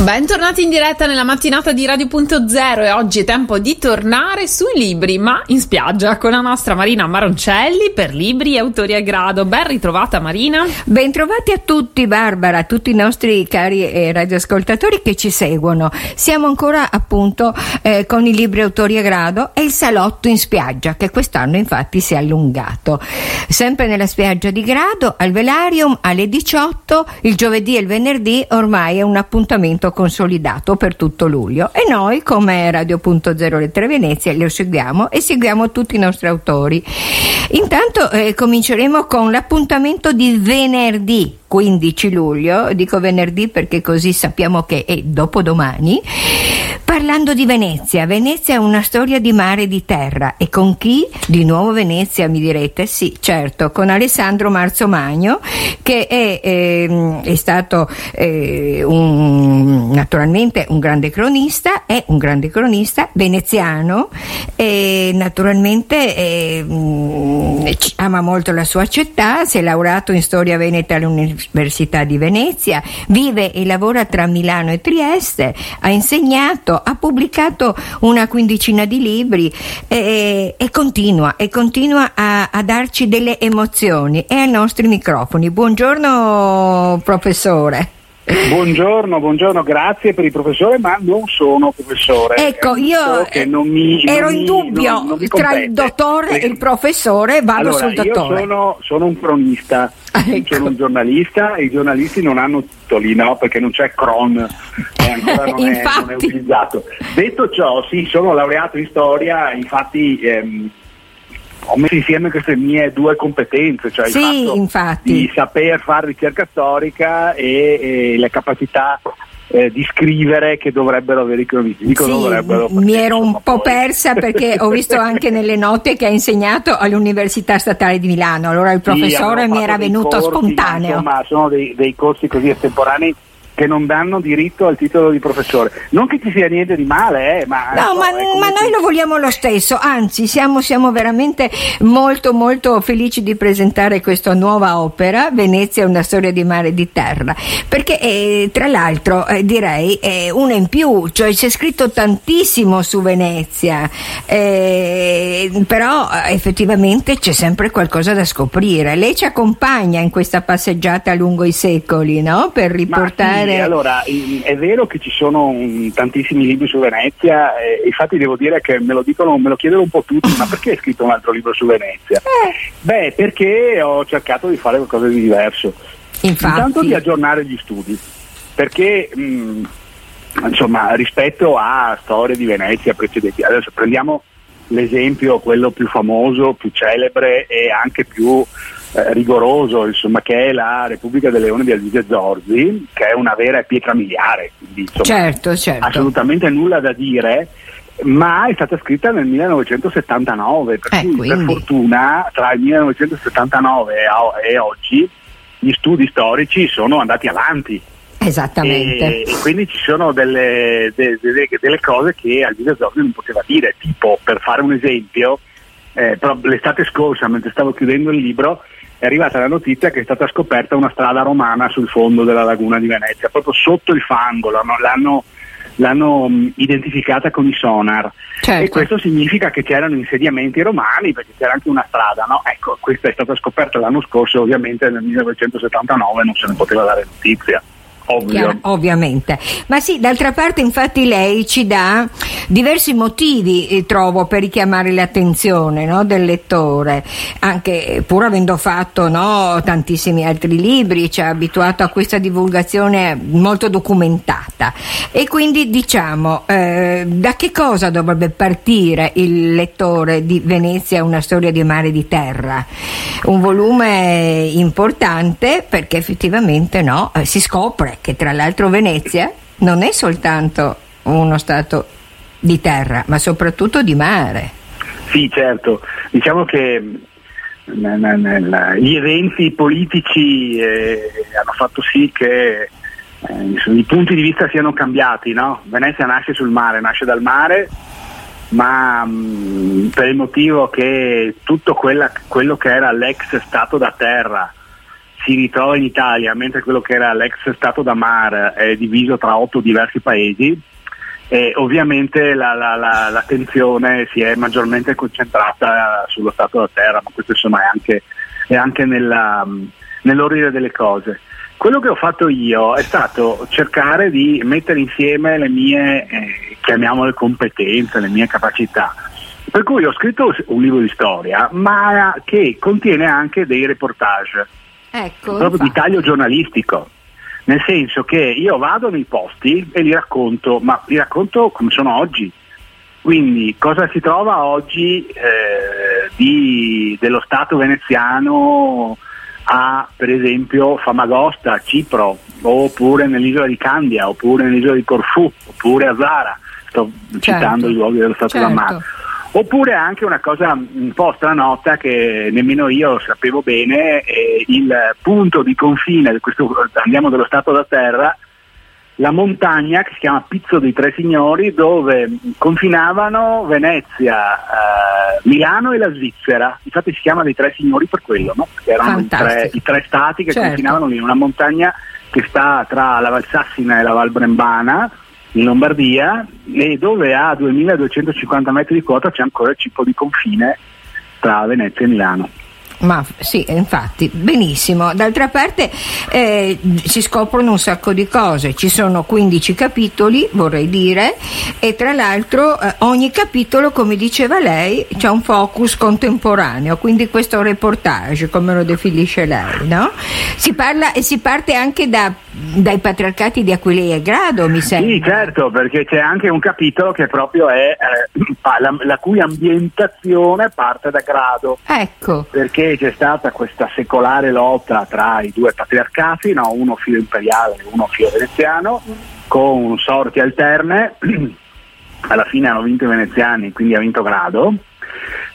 Bentornati in diretta nella mattinata di Radio.0 e oggi è tempo di tornare sui libri, ma in spiaggia con la nostra Marina Maroncelli per libri e autori a grado. Ben ritrovata Marina. Bentrovati a tutti Barbara, a tutti i nostri cari eh, radioascoltatori che ci seguono. Siamo ancora appunto eh, con i libri autori a grado e il salotto in spiaggia che quest'anno infatti si è allungato. Sempre nella spiaggia di grado, al Velarium alle 18, il giovedì e il venerdì ormai è un appuntamento consolidato per tutto luglio e noi come Radio.0 Lettere Venezia lo seguiamo e seguiamo tutti i nostri autori. Intanto eh, cominceremo con l'appuntamento di venerdì 15 luglio, dico venerdì perché così sappiamo che è dopodomani, parlando di Venezia. Venezia è una storia di mare e di terra e con chi? Di nuovo Venezia mi direte? Sì, certo, con Alessandro Marzomagno che è, eh, è stato eh, un, naturalmente un grande cronista, è un grande cronista veneziano e naturalmente eh, ama molto la sua città, si è laureato in storia veneta all'Università all'Università di Venezia, vive e lavora tra Milano e Trieste, ha insegnato, ha pubblicato una quindicina di libri e, e continua, e continua a, a darci delle emozioni e ai nostri microfoni. Buongiorno professore. Buongiorno, buongiorno, grazie per il professore, ma non sono professore. Ecco, io mi, ero in dubbio non, non tra il dottore e il professore, vado allora, sul dottore. Io sono, sono un cronista, ecco. sono un giornalista e i giornalisti non hanno titoli, no? Perché non c'è Cron e ancora non, è, non è utilizzato. Detto ciò, sì, sono laureato in storia, infatti... Ehm, ho messo insieme queste mie due competenze, cioè sì, il fatto infatti. di saper fare ricerca storica e, e le capacità eh, di scrivere che dovrebbero avere i cronisti. Dico sì, dovrebbero mi ero un po' poi... persa perché ho visto anche nelle note che ha insegnato all'Università Statale di Milano, allora il professore sì, mi era venuto corsi, spontaneo. Insomma, sono dei, dei corsi così estemporanei che non danno diritto al titolo di professore. Non che ci sia niente di male, eh, ma... No, ma, ma noi lo vogliamo lo stesso, anzi siamo, siamo, veramente molto molto felici di presentare questa nuova opera, Venezia una storia di mare e di terra, perché eh, tra l'altro eh, direi eh, una in più, cioè c'è scritto tantissimo su Venezia, eh, però eh, effettivamente c'è sempre qualcosa da scoprire. Lei ci accompagna in questa passeggiata lungo i secoli, no? Per riportare bene. Allora, è vero che ci sono tantissimi libri su Venezia, eh, infatti devo dire che me lo dicono, me lo chiedono un po' tutti, ma perché hai scritto un altro libro su Venezia? Eh. Beh, perché ho cercato di fare qualcosa di diverso. Infatti. Intanto di aggiornare gli studi, perché mh, insomma rispetto a storie di Venezia precedenti, adesso prendiamo l'esempio, quello più famoso, più celebre e anche più eh, rigoroso, insomma, che è la Repubblica del Leone di Alvise Zorzi, che è una vera pietra miliare, quindi insomma, certo, certo. assolutamente nulla da dire ma è stata scritta nel 1979, per, eh, cui, per fortuna tra il 1979 e oggi gli studi storici sono andati avanti. Esattamente. E, e quindi ci sono delle, delle, delle, delle cose che Alvise Zorzi non poteva dire, tipo per fare un esempio, eh, l'estate scorsa mentre stavo chiudendo il libro è arrivata la notizia che è stata scoperta una strada romana sul fondo della laguna di Venezia, proprio sotto il fango, l'hanno, l'hanno, l'hanno identificata con i sonar certo. e questo significa che c'erano insediamenti romani perché c'era anche una strada, no? ecco, questa è stata scoperta l'anno scorso, ovviamente nel 1979 non se ne poteva dare notizia. Ovvio. Ovviamente. Ma sì, d'altra parte infatti lei ci dà diversi motivi, eh, trovo, per richiamare l'attenzione no, del lettore, anche pur avendo fatto no, tantissimi altri libri, ci ha abituato a questa divulgazione molto documentata. E quindi diciamo, eh, da che cosa dovrebbe partire il lettore di Venezia, una storia di mare e di terra? Un volume importante perché effettivamente no, eh, si scopre che tra l'altro Venezia non è soltanto uno stato di terra, ma soprattutto di mare. Sì, certo. Diciamo che gli eventi politici eh, hanno fatto sì che eh, i punti di vista siano cambiati. No? Venezia nasce sul mare, nasce dal mare, ma mh, mm, per il motivo che tutto quella, quello che era l'ex stato da terra si ritrova in Italia, mentre quello che era l'ex Stato da Mar è diviso tra otto diversi paesi, e ovviamente la, la, la, l'attenzione si è maggiormente concentrata sullo Stato da terra, ma questo insomma è anche, è anche nella, nell'ordine delle cose. Quello che ho fatto io è stato cercare di mettere insieme le mie, eh, chiamiamole competenze, le mie capacità. Per cui ho scritto un libro di storia, ma che contiene anche dei reportage, Ecco, proprio di infatti. taglio giornalistico. Nel senso che io vado nei posti e li racconto, ma li racconto come sono oggi. Quindi cosa si trova oggi eh, di- dello Stato veneziano a per esempio Famagosta, Cipro, oppure nell'isola di Candia, oppure nell'isola di Corfù, oppure a Zara, sto citando i luoghi dello Stato certo. mare. Oppure anche una cosa un po' stranota che nemmeno io sapevo bene, eh, il punto di confine, di questo, andiamo dallo Stato da terra, la montagna che si chiama Pizzo dei Tre Signori dove confinavano Venezia, eh, Milano e la Svizzera. Infatti si chiama dei Tre Signori per quello, no? perché erano i tre, i tre stati che Certo. confinavano in una montagna che sta tra la Val Sassina e la Val Brembana in Lombardia e dove a 2250 metri di quota c'è ancora il cibo di confine tra Venezia e Milano. Ma sì, infatti, benissimo. D'altra parte eh, si scoprono un sacco di cose, ci sono 15 capitoli, vorrei dire, e tra l'altro eh, ogni capitolo, come diceva lei, c'è un focus contemporaneo, quindi questo reportage, come lo definisce lei, no? Si parla e si parte anche da- dai patriarcati di Aquilea e Grado, mi sembra. Sì, certo, perché c'è anche un capitolo che proprio è eh, la, la cui ambientazione parte da grado, Ecco, perché c'è stata questa secolare lotta tra i due patriarcati, no? uno filo imperiale e uno filo veneziano, con sorti alterne. Alla fine hanno vinto i veneziani, quindi ha vinto grado.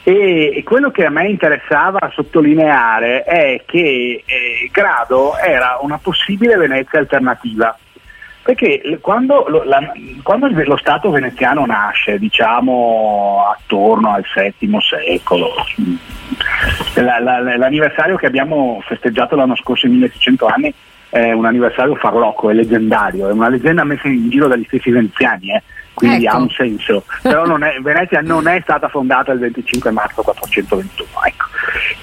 E, e quello che a me interessava sottolineare è che eh, Grado era una possibile Venezia alternativa. Perché quando lo, la- quando lo Stato veneziano nasce, diciamo attorno al VII secolo, la- la- l'anniversario che abbiamo festeggiato l'anno scorso in 1600 anni è un anniversario farlocco, è leggendario, è una leggenda messa in giro dagli stessi veneziani, eh, quindi Ecco. ha un senso. Però non è- Venezia non è stata fondata il 25 marzo 421. Ecco.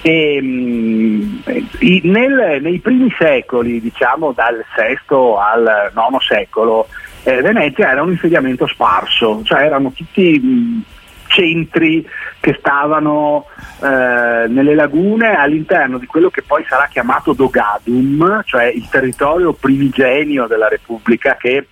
E, mm, i- nel- nei primi secoli, diciamo dal VI al IX secolo, eh, Venezia era un insediamento sparso, cioè erano tutti mh, centri che stavano eh, nelle lagune all'interno di quello che poi sarà chiamato Dogadum, cioè il territorio primigenio della Repubblica che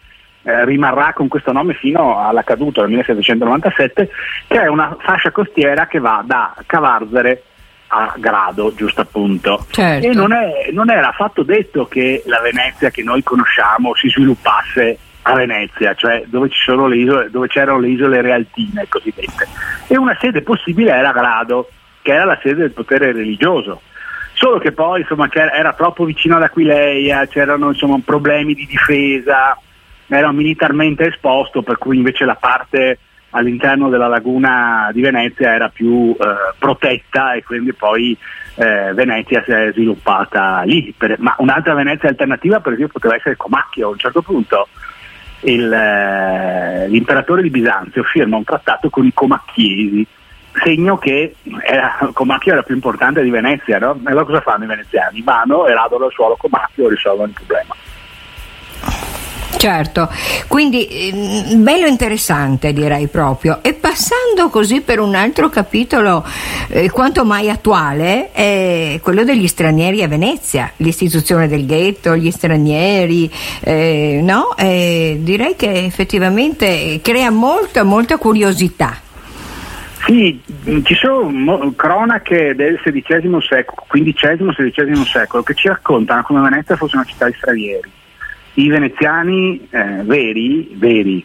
eh, rimarrà con questo nome fino alla caduta del 1797, che è una fascia costiera che va da Cavarzere a Grado, giusto appunto. Certo. E non, è- non era affatto detto che la Venezia che noi conosciamo si sviluppasse a Venezia, cioè dove, ci sono le isole, dove c'erano le isole realtine cosiddette. E una sede possibile era Grado, che era la sede del potere religioso. Solo che poi insomma, c'era- era troppo vicino ad Aquileia, c'erano insomma, problemi di difesa, era militarmente esposto, per cui invece la parte all'interno della laguna di Venezia era più eh, protetta e quindi poi eh, Venezia si è sviluppata lì. Per- ma un'altra Venezia alternativa per esempio poteva essere Comacchio, a un certo punto il, eh, l'imperatore di Bisanzio firma un trattato con i Comacchiesi, segno che era, Comacchio era più importante di Venezia, no? E allora cosa fanno i veneziani? Vanno e radono il suolo Comacchio e risolvono il problema. Certo, quindi ehm, bello interessante direi proprio. E passando così per un altro capitolo eh, quanto mai attuale, è quello degli stranieri a Venezia, l'istituzione del ghetto, gli stranieri, eh, no? Eh, direi che effettivamente crea molta, molta curiosità. Sì, ci sono cronache del XVI secolo, XV-XVI secolo che ci raccontano come Venezia fosse una città di stranieri. I veneziani eh, veri, veri,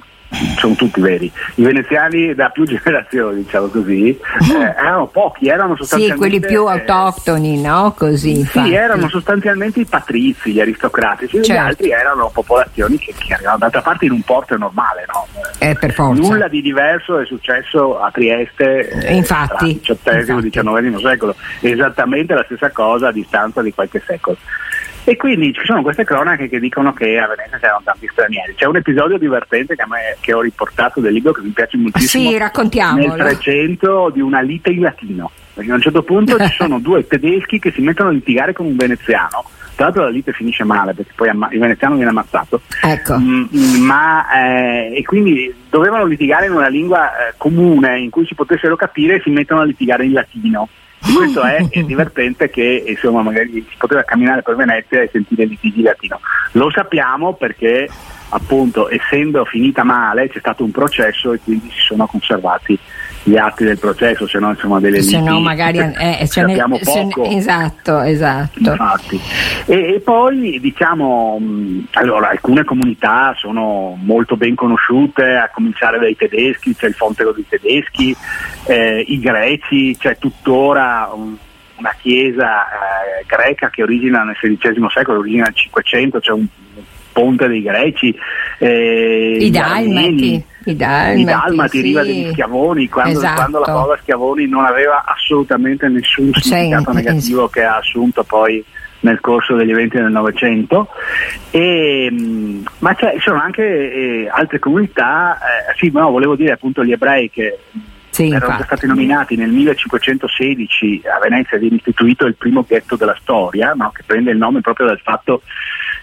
sono tutti veri, i veneziani da più generazioni, diciamo così, eh, erano pochi, erano Sì, sostanzialmente... quelli più eh, autoctoni, no? Così. Sì, erano sostanzialmente i patrizi, gli aristocratici, gli Certo. altri erano popolazioni che, che arrivavano d'altra parte in un porto normale, no? Eh, per forza. Nulla di diverso è successo a Trieste Eh, infatti, tra il XVIII e infatti. il XIX secolo, esattamente la stessa cosa a distanza di qualche secolo. E quindi ci sono queste cronache che dicono che a Venezia c'erano tanti stranieri. C'è un episodio divertente che, me, che ho riportato del libro che mi piace moltissimo. Sì, raccontiamolo. Nel 300 di una lite in latino. Perché a un certo punto ci sono due tedeschi che si mettono a litigare con un veneziano. Tra l'altro la lite finisce male perché poi amma- il veneziano viene ammazzato. Ecco. Mm, ma, eh, e quindi dovevano litigare in una lingua eh, comune in cui si potessero capire e si mettono a litigare in latino. Questo è, è, divertente che insomma magari si poteva camminare per Venezia e sentire litigi latino. Lo sappiamo perché appunto essendo finita male c'è stato un processo e quindi si sono conservati gli atti del processo, se no insomma delle se no magari eh, ce ne, abbiamo poco. Ne, esatto, esatto. E, e, poi diciamo, mh, allora alcune comunità sono molto ben conosciute, a cominciare dai tedeschi, c'è il Fontero dei tedeschi, eh, i greci, c'è tuttora un, una chiesa eh, greca che origina nel XVI secolo, origina nel Cinquecento, c'è un ponte dei greci, eh, i dalmati. I dalmati, I dalmati sì. riva degli schiavoni, quando, esatto. quando, la parola schiavoni non aveva assolutamente nessun significato C'è, negativo che ha assunto poi nel corso degli eventi del Novecento, ma ci sono anche eh, altre comunità, eh, sì, no, volevo dire appunto gli ebrei che sì, erano infatti. stati nominati nel 1516 a Venezia viene istituito il primo ghetto della storia, no? che prende il nome proprio dal fatto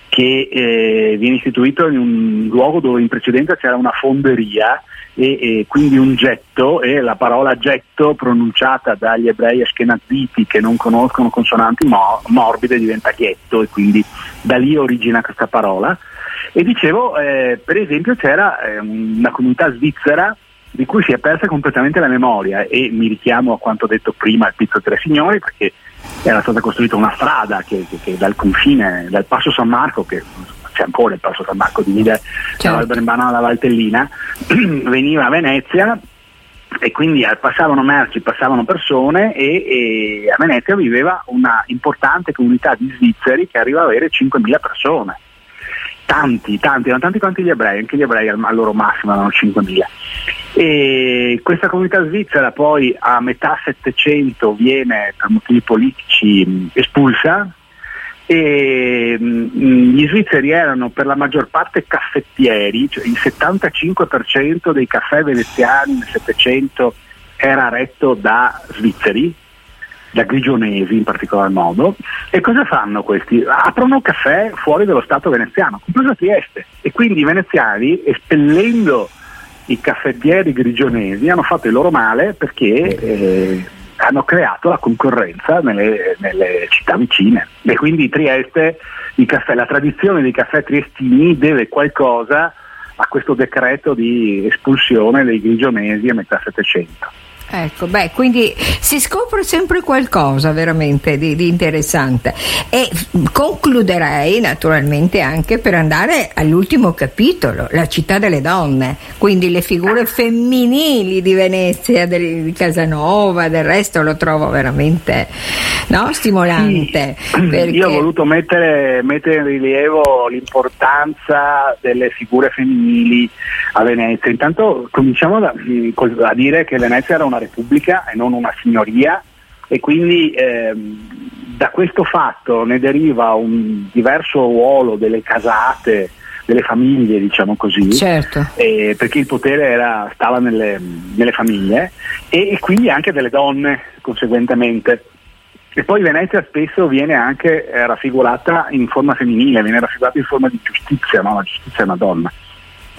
che eh, viene istituito in un luogo dove in precedenza c'era una fonderia e, e, quindi un getto e la parola getto pronunciata dagli ebrei ashkenaziti che non conoscono consonanti mo- morbide diventa ghetto e quindi da lì origina questa parola. E dicevo eh, per esempio c'era eh, una comunità svizzera di cui si è persa completamente la memoria e mi richiamo a quanto detto prima al Pizzo Tre Signori perché era stata costruita una strada che, che, che dal confine, dal Passo San Marco, che c'è ancora il Passo San Marco, divide certo. la Valbrembana dalla Valtellina, veniva a Venezia e quindi passavano merci, passavano persone e, e, a Venezia viveva una importante comunità di svizzeri che arriva ad avere 5.000 persone. Tanti, tanti, erano tanti quanti gli ebrei, anche gli ebrei al, al loro massimo erano 5.000. E questa comunità svizzera poi a metà Settecento viene per motivi politici espulsa e gli svizzeri erano per la maggior parte caffettieri, cioè il 75% dei caffè veneziani nel Settecento era retto da svizzeri, da grigionesi in particolar modo. E cosa fanno questi? Aprono caffè fuori dallo Stato veneziano, compreso Trieste. E quindi i veneziani, espellendo i caffettieri grigionesi hanno fatto il loro male perché eh, hanno creato la concorrenza nelle, nelle, città vicine e quindi Trieste, caffè, la tradizione dei caffè triestini deve qualcosa a questo decreto di espulsione dei grigionesi a metà Settecento. Ecco, beh, quindi si scopre sempre qualcosa veramente di, di, interessante e concluderei naturalmente anche per andare all'ultimo capitolo, la città delle donne, quindi le figure femminili di Venezia, di Casanova, del resto lo trovo veramente no, stimolante. Sì, perché... Io ho voluto mettere, mettere in rilievo l'importanza delle figure femminili a Venezia. Intanto cominciamo da, a dire che Venezia era una repubblica e non una signoria e quindi ehm, da questo fatto ne deriva un diverso ruolo delle casate, delle famiglie, diciamo così, certo. eh, perché il potere era, stava nelle, nelle famiglie e, e, quindi anche delle donne conseguentemente. E poi Venezia spesso viene anche eh, raffigurata in forma femminile, viene raffigurata in forma di giustizia, no? la giustizia è una donna.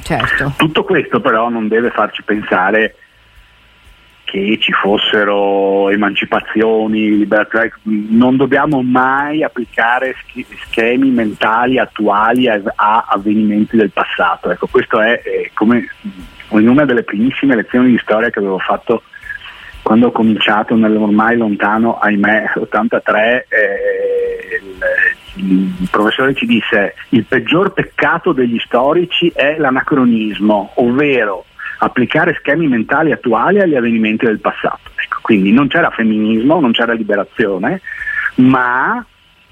Certo. Tutto questo però non deve farci pensare che ci fossero emancipazioni, libertà, non dobbiamo mai applicare schemi mentali attuali a, avvenimenti del passato. Ecco, questo è, è come in una delle primissime lezioni di storia che avevo fatto quando ho cominciato nell'ormai lontano, ahimè, 83, eh, il, il professore ci disse il peggior peccato degli storici è l'anacronismo, ovvero applicare schemi mentali attuali agli avvenimenti del passato. Ecco, quindi non c'era femminismo, non c'era liberazione, ma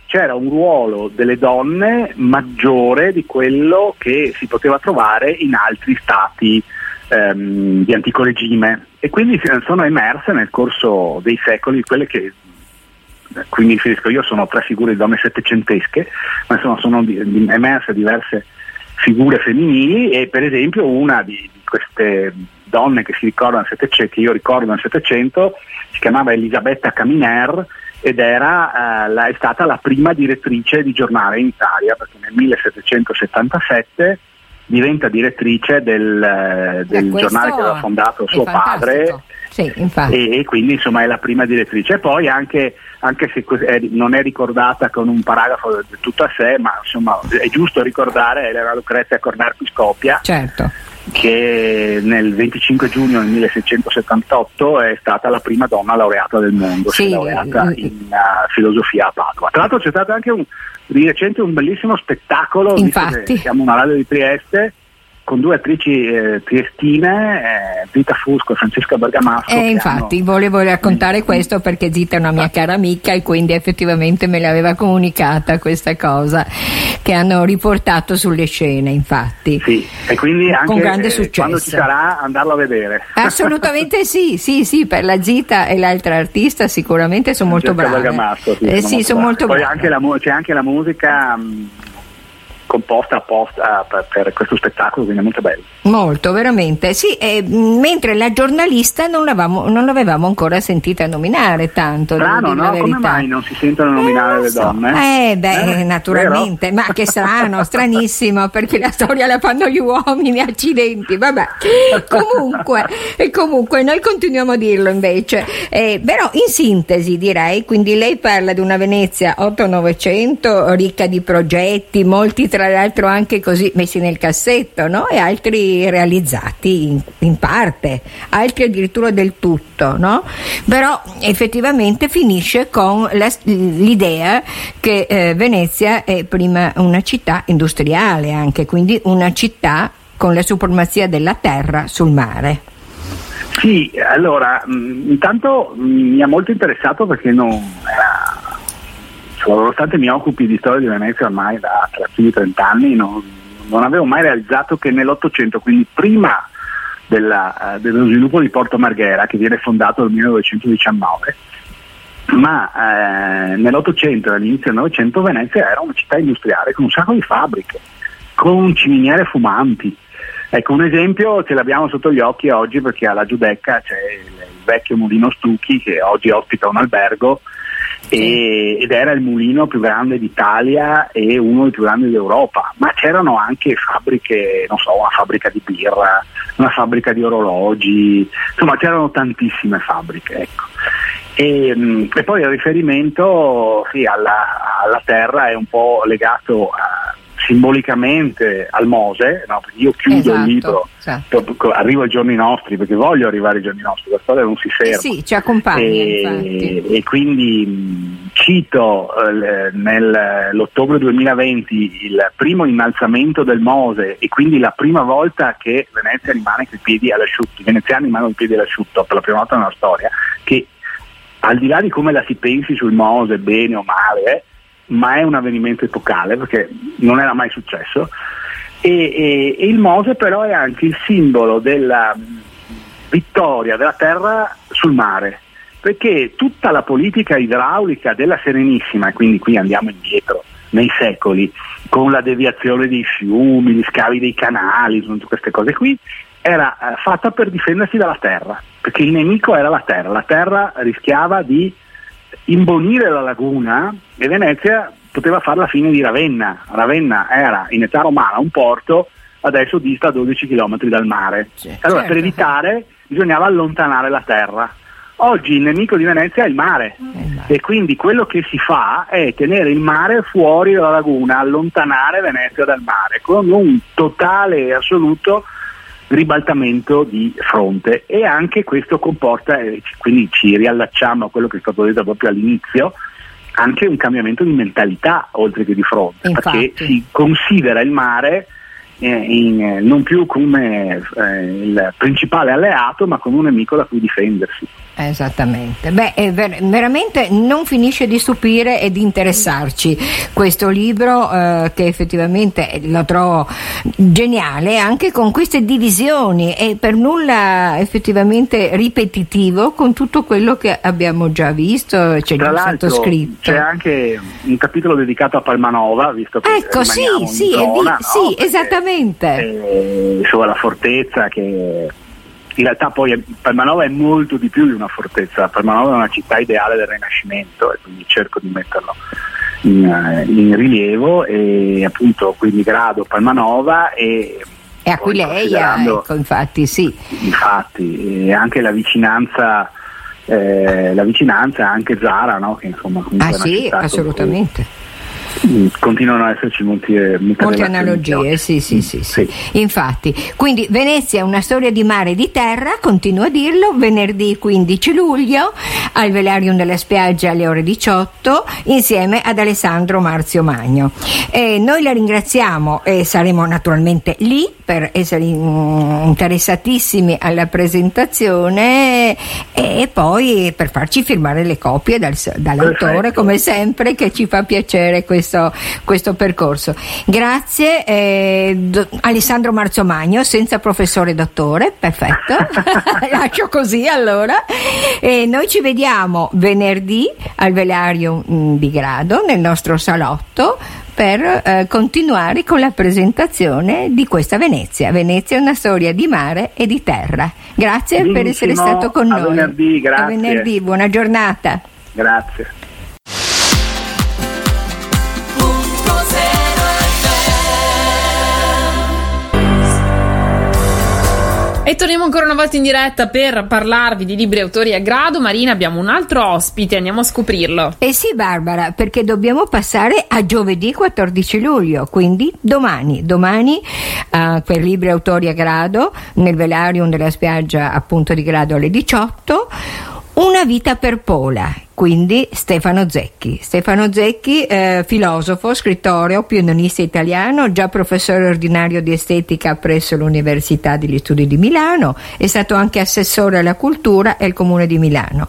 c'era un ruolo delle donne maggiore di quello che si poteva trovare in altri stati ehm, di antico regime e quindi sono emerse nel corso dei secoli quelle che qui mi riferisco io, sono tre figure di donne settecentesche, ma insomma sono emerse diverse figure femminili e per esempio una di, queste donne che si ricordano che io ricordo nel Settecento, si chiamava Elisabetta Caminer ed era, eh, la, è stata la prima direttrice di giornale in Italia perché nel 1777 diventa direttrice del, eh, del giornale che aveva fondato suo padre. sì, e, e, quindi insomma è la prima direttrice. E poi anche, anche se è, non è ricordata con un paragrafo tutto a sé ma insomma è giusto ricordare Elena Lucrezia Cornarpi Scopia certo che nel 25 giugno del 1678 è stata la prima donna laureata del mondo, sì, laureata in uh, filosofia a Padova. Tra l'altro c'è stato anche un, di recente un bellissimo spettacolo, siamo una radio di Trieste, con due attrici eh, triestine, eh, Zita Fusco e Francesca Bergamasco. Eh, infatti, hanno... volevo raccontare questo perché Zita è una mia cara amica e quindi effettivamente me l'aveva comunicata questa cosa che hanno riportato sulle scene, infatti. Sì, e quindi anche con grande successo. Eh, quando ci sarà andarlo a vedere. Assolutamente sì, sì, sì, per la Zita e l'altra artista sicuramente sono molto brave. Bergamasco, sì, eh, sono, sì, molto, sono molto brave. Poi anche la, c'è anche la musica mh, composta apposta per, per, questo spettacolo, quindi è molto bello. Molto, veramente. Sì, eh, mentre la giornalista non l'avevamo, non l'avevamo, ancora sentita nominare tanto. Strano, no? Come mai non si sentono nominare eh, le so. donne? Eh, beh, eh, naturalmente, vero? ma che strano, stranissimo, perché la storia la fanno gli uomini, accidenti, vabbè. Comunque, comunque noi continuiamo a dirlo invece. Eh, però in sintesi direi, quindi lei parla di una Venezia 8-900 ricca di progetti, molti tra l'altro anche così messi nel cassetto, no? E altri realizzati in, in parte, altri addirittura del tutto, no? Però effettivamente finisce con la, l'idea che eh, Venezia è prima una città industriale anche, quindi una città con la supremazia della terra sul mare. Sì, allora, mh, intanto mh, mi ha molto interessato perché non era nonostante mi occupi di storia di Venezia ormai da più di 30 anni, non, non avevo mai realizzato che nell'Ottocento, quindi prima della, uh, dello sviluppo di Porto Marghera, che viene fondato nel 1919, ma eh, nell'Ottocento e all'inizio del Novecento Venezia era una città industriale con un sacco di fabbriche, con ciminiere fumanti. Ecco, un esempio ce l'abbiamo sotto gli occhi oggi perché alla Giudecca c'è il vecchio mulino Stucchi che oggi ospita un albergo e, ed era il mulino più grande d'Italia e uno dei più grandi d'Europa, ma c'erano anche fabbriche, non so, una fabbrica di birra, una fabbrica di orologi, insomma c'erano tantissime fabbriche. Ecco. E, mm, e, poi il riferimento sì, alla, alla, terra è un po' legato a, simbolicamente al Mose, no? io chiudo esatto, il libro, certo. arrivo ai giorni nostri perché voglio arrivare ai giorni nostri, la storia non si ferma. Eh sì, ci accompagna. E, e, quindi cito eh, nell'ottobre 2020 il primo innalzamento del Mose e quindi la prima volta che Venezia rimane con i piedi all'asciutto, i veneziani rimangono con i piedi all'asciutto per la prima volta nella storia, che al di là di come la si pensi sul Mose, bene o male, eh, ma è un avvenimento epocale perché non era mai successo. E, e, e il Mose però è anche il simbolo della vittoria della terra sul mare, perché tutta la politica idraulica della Serenissima, quindi qui andiamo indietro nei secoli, con la deviazione dei fiumi, gli scavi dei canali, tutte queste cose qui, era eh, fatta per difendersi dalla terra, perché il nemico era la terra, la terra rischiava di imbonire la laguna e Venezia poteva fare la fine di Ravenna. Ravenna era in età romana un porto, adesso dista 12 km dal mare. Sì, allora certo. per evitare bisognava allontanare la terra. Oggi il nemico di Venezia è il mare eh, e quindi quello che si fa è tenere il mare fuori dalla laguna, allontanare Venezia dal mare con un totale e assoluto ribaltamento di fronte e anche questo comporta, eh, quindi ci riallacciamo a quello che è stato detto proprio all'inizio, anche un cambiamento di mentalità oltre che di fronte, Infatti. perché si considera il mare eh, in, non più come eh, il principale alleato ma come un nemico da cui difendersi. Esattamente, beh, ver- veramente non finisce di stupire e di interessarci questo libro eh, che effettivamente lo trovo geniale anche con queste divisioni e per nulla effettivamente ripetitivo con tutto quello che abbiamo già visto, c'è Tra già l'altro sottoscritto. c'è anche un capitolo dedicato a Palmanova, visto che Ecco, sì, sì, è zona, vi- no? sì, esattamente. eh, insomma, la fortezza che in realtà poi Palmanova è molto di più di una fortezza, Palmanova è una città ideale del Rinascimento e quindi cerco di metterlo in, eh, in rilievo e appunto quindi grado Palmanova e E poi Aquileia, considerando- ecco, infatti, sì. infatti e anche la vicinanza eh, la vicinanza anche Zara no? che insomma comunque Ah è una sì, assolutamente. cui, mm, continuano ad esserci eh, molte, Molte analogie, sì, sì, sì, sì. Infatti, quindi Venezia è una storia di mare e di terra, continuo a dirlo, venerdì 15 luglio al Velarium della Spiaggia alle ore 18 insieme ad Alessandro Marzio Magno. E noi la ringraziamo e saremo naturalmente lì per essere interessatissimi alla presentazione e poi per farci firmare le copie dal- dall'autore Perfetto. come sempre che ci fa piacere questo, questo percorso. Grazie eh, do- Alessandro Marzomagno, senza professore dottore, perfetto, lascio così allora. E noi ci vediamo venerdì al Velario mm, di Grado nel nostro salotto per eh, continuare con la presentazione di questa Venezia. Venezia è una storia di mare e di terra. Grazie per Benissimo, essere stato con noi. venerdì, grazie. A venerdì, buona giornata. grazie E torniamo ancora una volta in diretta per parlarvi di libri autori a grado. Marina, abbiamo un altro ospite, andiamo a scoprirlo. Eh sì Barbara, perché dobbiamo passare a giovedì 14 luglio, quindi domani, domani eh, per libri autori a grado nel velarium della spiaggia appunto di grado alle 18, una vita per Pola, quindi Stefano Zecchi. Stefano Zecchi, eh, filosofo, scrittore, opinionista italiano, già professore ordinario di estetica presso l'Università degli Studi di Milano, è stato anche assessore alla cultura e al Comune di Milano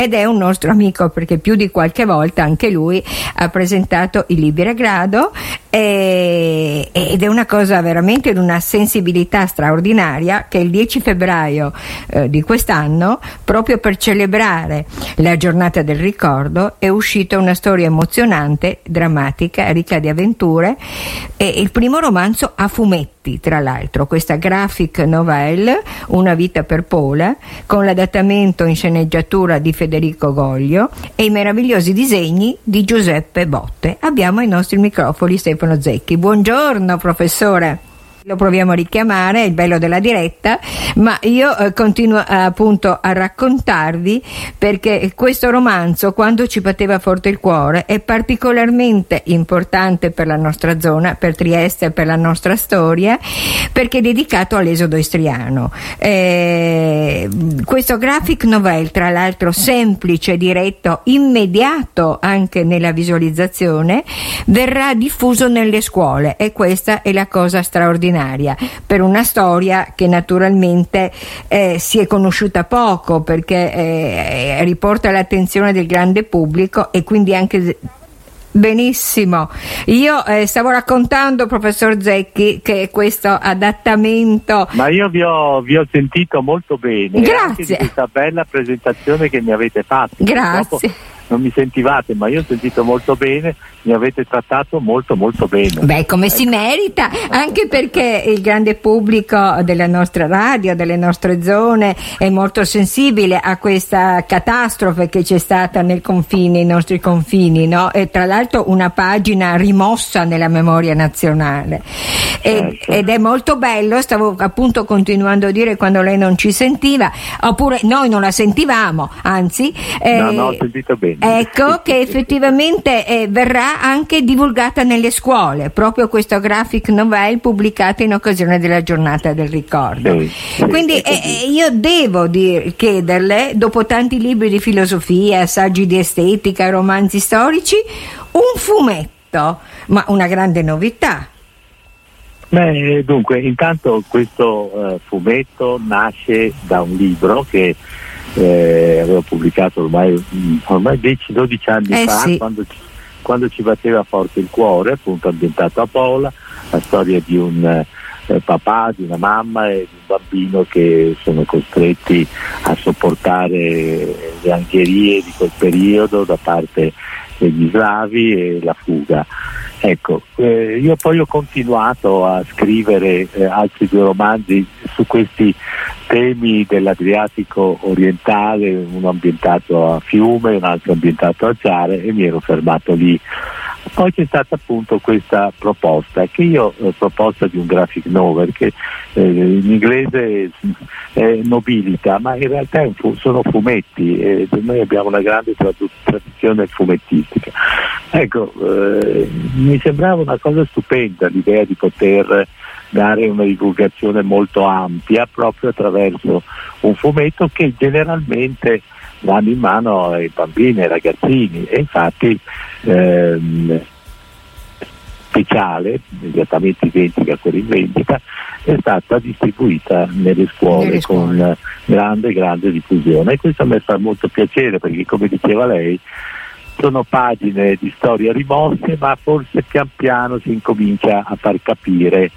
ed è un nostro amico perché più di qualche volta anche lui ha presentato i libri a grado e- ed è una cosa veramente di una sensibilità straordinaria che il 10 febbraio eh, di quest'anno, proprio per celebrare la giornata del ricordo, è uscita una storia emozionante, drammatica, ricca di avventure e il primo romanzo a fumetti, tra l'altro, questa graphic novelle, Una vita per Pola, con l'adattamento in sceneggiatura di Federico Goglio e i meravigliosi disegni di Giuseppe Botte. Abbiamo ai nostri microfoni Stefano Zecchi. Buongiorno professore. Lo proviamo a richiamare, è il bello della diretta, ma io eh, continuo eh, appunto a raccontarvi perché questo romanzo, quando ci batteva forte il cuore, è particolarmente importante per la nostra zona, per Trieste, per la nostra storia, perché è dedicato all'esodo istriano. Eh, questo graphic novel, tra l'altro semplice, diretto, immediato anche nella visualizzazione, verrà diffuso nelle scuole e questa è la cosa straordinaria per una storia che naturalmente eh, si è conosciuta poco perché eh, riporta l'attenzione del grande pubblico e quindi anche Benissimo, io eh, stavo raccontando, professor Zecchi, che questo adattamento Ma io vi ho, vi ho sentito molto bene Grazie. anche di questa bella presentazione che mi avete fatto. Grazie. Purtroppo Non mi sentivate, ma io ho sentito molto bene, mi avete trattato molto molto bene. Beh, come si merita, anche perché il grande pubblico della nostra radio, delle nostre zone, è molto sensibile a questa catastrofe che c'è stata nel confine, nei nostri confini, no? E tra l'altro una pagina rimossa nella memoria nazionale. E- Certo. ed è molto bello, stavo appunto continuando a dire quando lei non ci sentiva, oppure noi non la sentivamo, anzi. No, eh, no, ho sentito bene. Ecco che effettivamente eh, verrà anche divulgata nelle scuole, proprio questo graphic novel pubblicato in occasione della giornata del ricordo. Sì, sì, Quindi così. eh, io devo dir- chiederle, dopo tanti libri di filosofia, saggi di estetica, romanzi storici, un fumetto, ma una grande novità. Beh, dunque, intanto questo eh, fumetto nasce da un libro che eh, avevo pubblicato ormai, ormai 10-12 anni Eh fa, sì. quando, ci, quando ci batteva forte il cuore, appunto ambientato a Pola, la storia di un eh, papà, di una mamma e di un bambino che sono costretti a sopportare le angherie di quel periodo da parte degli slavi e la fuga. Ecco, eh, io poi ho continuato a scrivere eh, altri due romanzi su questi temi dell'Adriatico orientale, uno ambientato a Fiume, un altro ambientato a Ciare e mi ero fermato lì. Poi c'è stata appunto questa proposta, che io ho proposta di un graphic novel che eh, in inglese è nobilita, ma in realtà fu- sono fumetti e noi abbiamo una grande tradu- tradizione fumettistica. Ecco, eh, mi sembrava una cosa stupenda l'idea di poter dare una divulgazione molto ampia proprio attraverso un fumetto che generalmente vanno in mano ai bambini, ai ragazzini e infatti ehm, speciale, esattamente identica a quella in vendita, è stata distribuita nelle scuole, Nelle scuole. con grande, grande diffusione e questo mi fa molto piacere perché come diceva lei sono pagine di storia rimosse ma forse pian piano si incomincia a far capire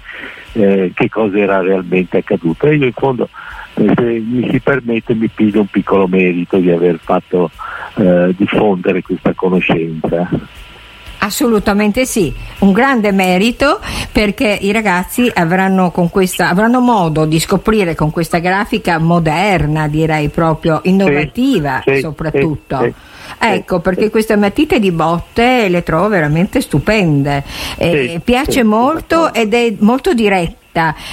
eh, che cosa era realmente accaduto e io in fondo eh, se mi si permette mi piglio un piccolo merito di aver fatto eh, diffondere questa conoscenza. Assolutamente sì, un grande merito perché i ragazzi avranno, con questa, avranno modo di scoprire con questa grafica moderna, direi proprio innovativa sì, soprattutto. sì, sì. Ecco, perché queste matite di botte le trovo veramente stupende. Eh, piace molto ed è molto diretta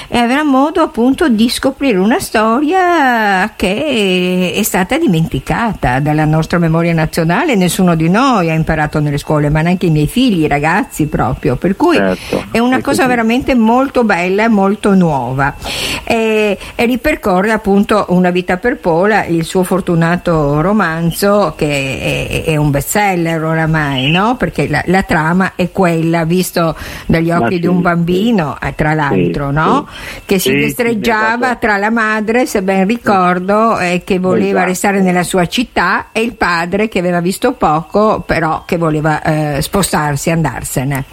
e avrà modo appunto di scoprire una storia che è stata dimenticata dalla nostra memoria nazionale. Nessuno di noi ha imparato nelle scuole, ma neanche i miei figli, i ragazzi proprio. Per cui Certo, è una cosa così. veramente molto bella e molto nuova. E, e ripercorre appunto Una vita per Pola, il suo fortunato romanzo che è, è un bestseller oramai, no? Perché la, la trama è quella, visto dagli occhi sì, di un bambino, eh, tra l'altro, Sì, no? sì. Che si Sì, destreggiava esatto. tra la madre, se ben ricordo, eh, che voleva Esatto. restare nella sua città e il padre che aveva visto poco, però che voleva eh, spostarsi, andarsene.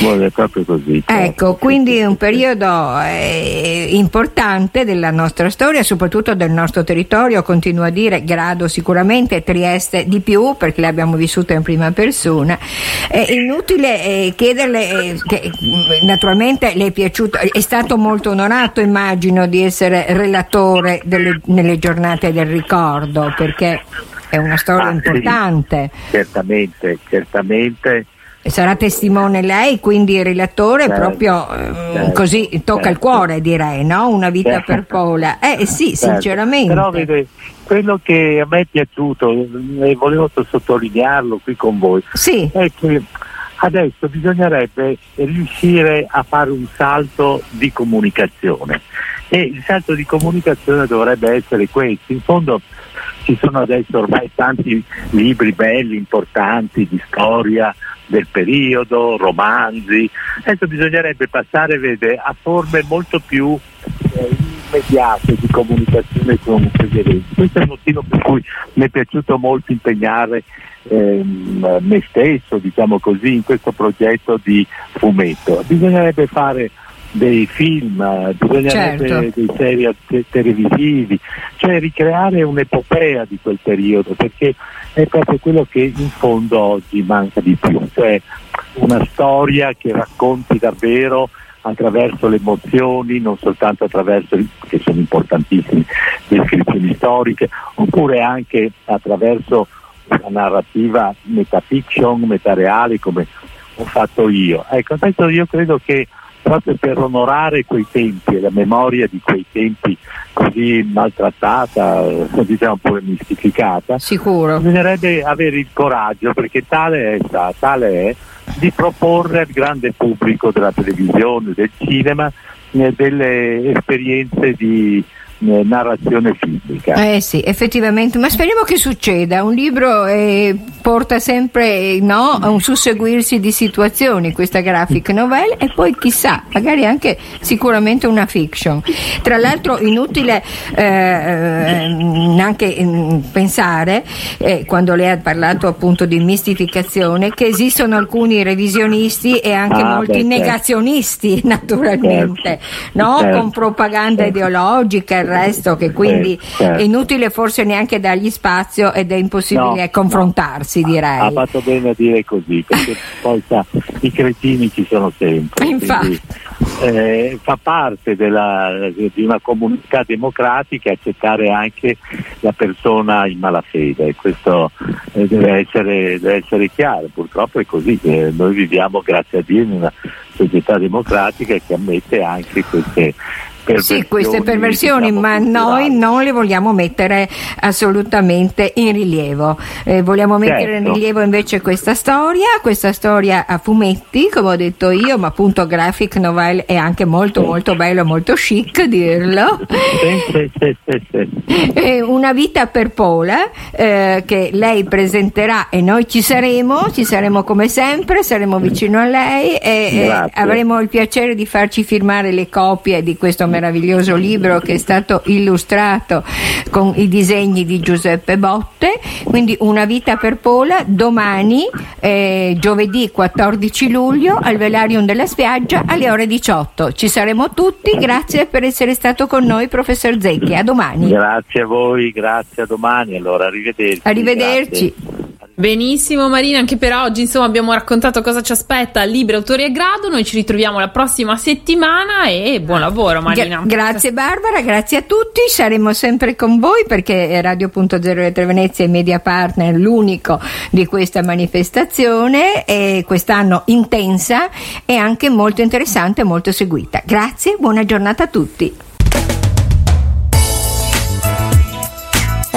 Vuole proprio così. Ecco, certo. quindi un periodo eh, importante della nostra storia, soprattutto del nostro territorio, continuo a dire, Grado sicuramente, Trieste di più, perché le abbiamo vissute in prima persona. È inutile eh, chiederle, eh, che naturalmente le è piaciuto, è stato molto onorato immagino di essere relatore delle- nelle giornate del ricordo, perché è una storia Ah, sì. importante. Certamente, certamente. Sarà testimone lei, quindi il relatore, Certo, proprio ehm, certo, così tocca il certo. cuore, direi, no? Una vita Certo. per Pola. Eh sì, Certo. sinceramente. Però vede, quello che a me è piaciuto e volevo sottolinearlo qui con voi Sì, è che adesso bisognerebbe riuscire a fare un salto di comunicazione e il salto di comunicazione dovrebbe essere questo. In fondo ci sono adesso ormai tanti libri belli, importanti di storia del periodo, romanzi. Adesso bisognerebbe passare vede, a forme molto più eh, immediate di comunicazione con quegli eventi. Questo è il motivo per cui mi è piaciuto molto impegnare ehm, me stesso, diciamo così, in questo progetto di fumetto. Bisognerebbe fare dei film, bisognerebbe Certo. dei serie te- televisivi, cioè ricreare un'epopea di quel periodo, perché è proprio quello che in fondo oggi manca di più, cioè una storia che racconti davvero attraverso le emozioni, non soltanto attraverso, che sono importantissime, le descrizioni storiche, oppure anche attraverso una narrativa metafiction, metareale come ho fatto io. Ecco, adesso io credo che proprio per onorare quei tempi e la memoria di quei tempi così maltrattata, eh, diciamo pure mistificata, sicuro. bisognerebbe avere il coraggio, perché tale è, sta- tale è di proporre al grande pubblico della televisione, del cinema, eh, delle esperienze di narrazione fisica. Eh sì, effettivamente, ma speriamo che succeda. Un libro eh, porta sempre no, a un susseguirsi di situazioni, questa graphic novel, e poi chissà, magari anche sicuramente una fiction. Tra l'altro inutile eh, eh anche mm, pensare, eh, quando lei ha parlato appunto di mistificazione, che esistono alcuni revisionisti e anche ah, molti beh, certo. negazionisti, naturalmente, certo. No? Con propaganda certo. ideologica resto, che quindi certo. è inutile forse neanche dargli spazio ed è impossibile no, confrontarsi, no. direi. Ha fatto bene a dire così, perché poi sa, i cretini ci sono sempre. Infatti. eh, fa parte della, di una comunità democratica accettare anche la persona in malafede, questo eh, deve, essere, deve, essere, chiaro, purtroppo è così, eh, noi viviamo grazie a Dio in una società democratica che ammette anche queste sì, queste perversioni, diciamo, ma noi non le vogliamo mettere assolutamente in rilievo. Eh, vogliamo mettere certo. in rilievo invece questa storia, questa storia a fumetti, come ho detto io, ma appunto graphic novel è anche molto molto bello, molto chic dirlo. Sì, sì, sì, una vita per Paula eh, che lei presenterà e noi ci saremo, ci saremo come sempre, saremo vicino a lei e, e avremo il piacere di farci firmare le copie di questo meraviglioso meraviglioso libro che è stato illustrato con i disegni di Giuseppe Botte, quindi Una vita per Pola, domani, eh, giovedì 14 luglio, al Velarium della Spiaggia alle ore 18. Ci saremo tutti, grazie per essere stato con noi, professor Zecchi. A domani. Grazie a voi, grazie a domani, allora arrivederci. Arrivederci. Grazie. Benissimo Marina, anche per oggi insomma abbiamo raccontato cosa ci aspetta Libri Autori a Grado, noi ci ritroviamo la prossima settimana e buon lavoro Marina. Gra- grazie Barbara, grazie a tutti, saremo sempre con voi perché Radio.0 Retro Venezia è media partner, l'unico di questa manifestazione e quest'anno intensa e anche molto interessante e molto seguita. Grazie, buona giornata a tutti.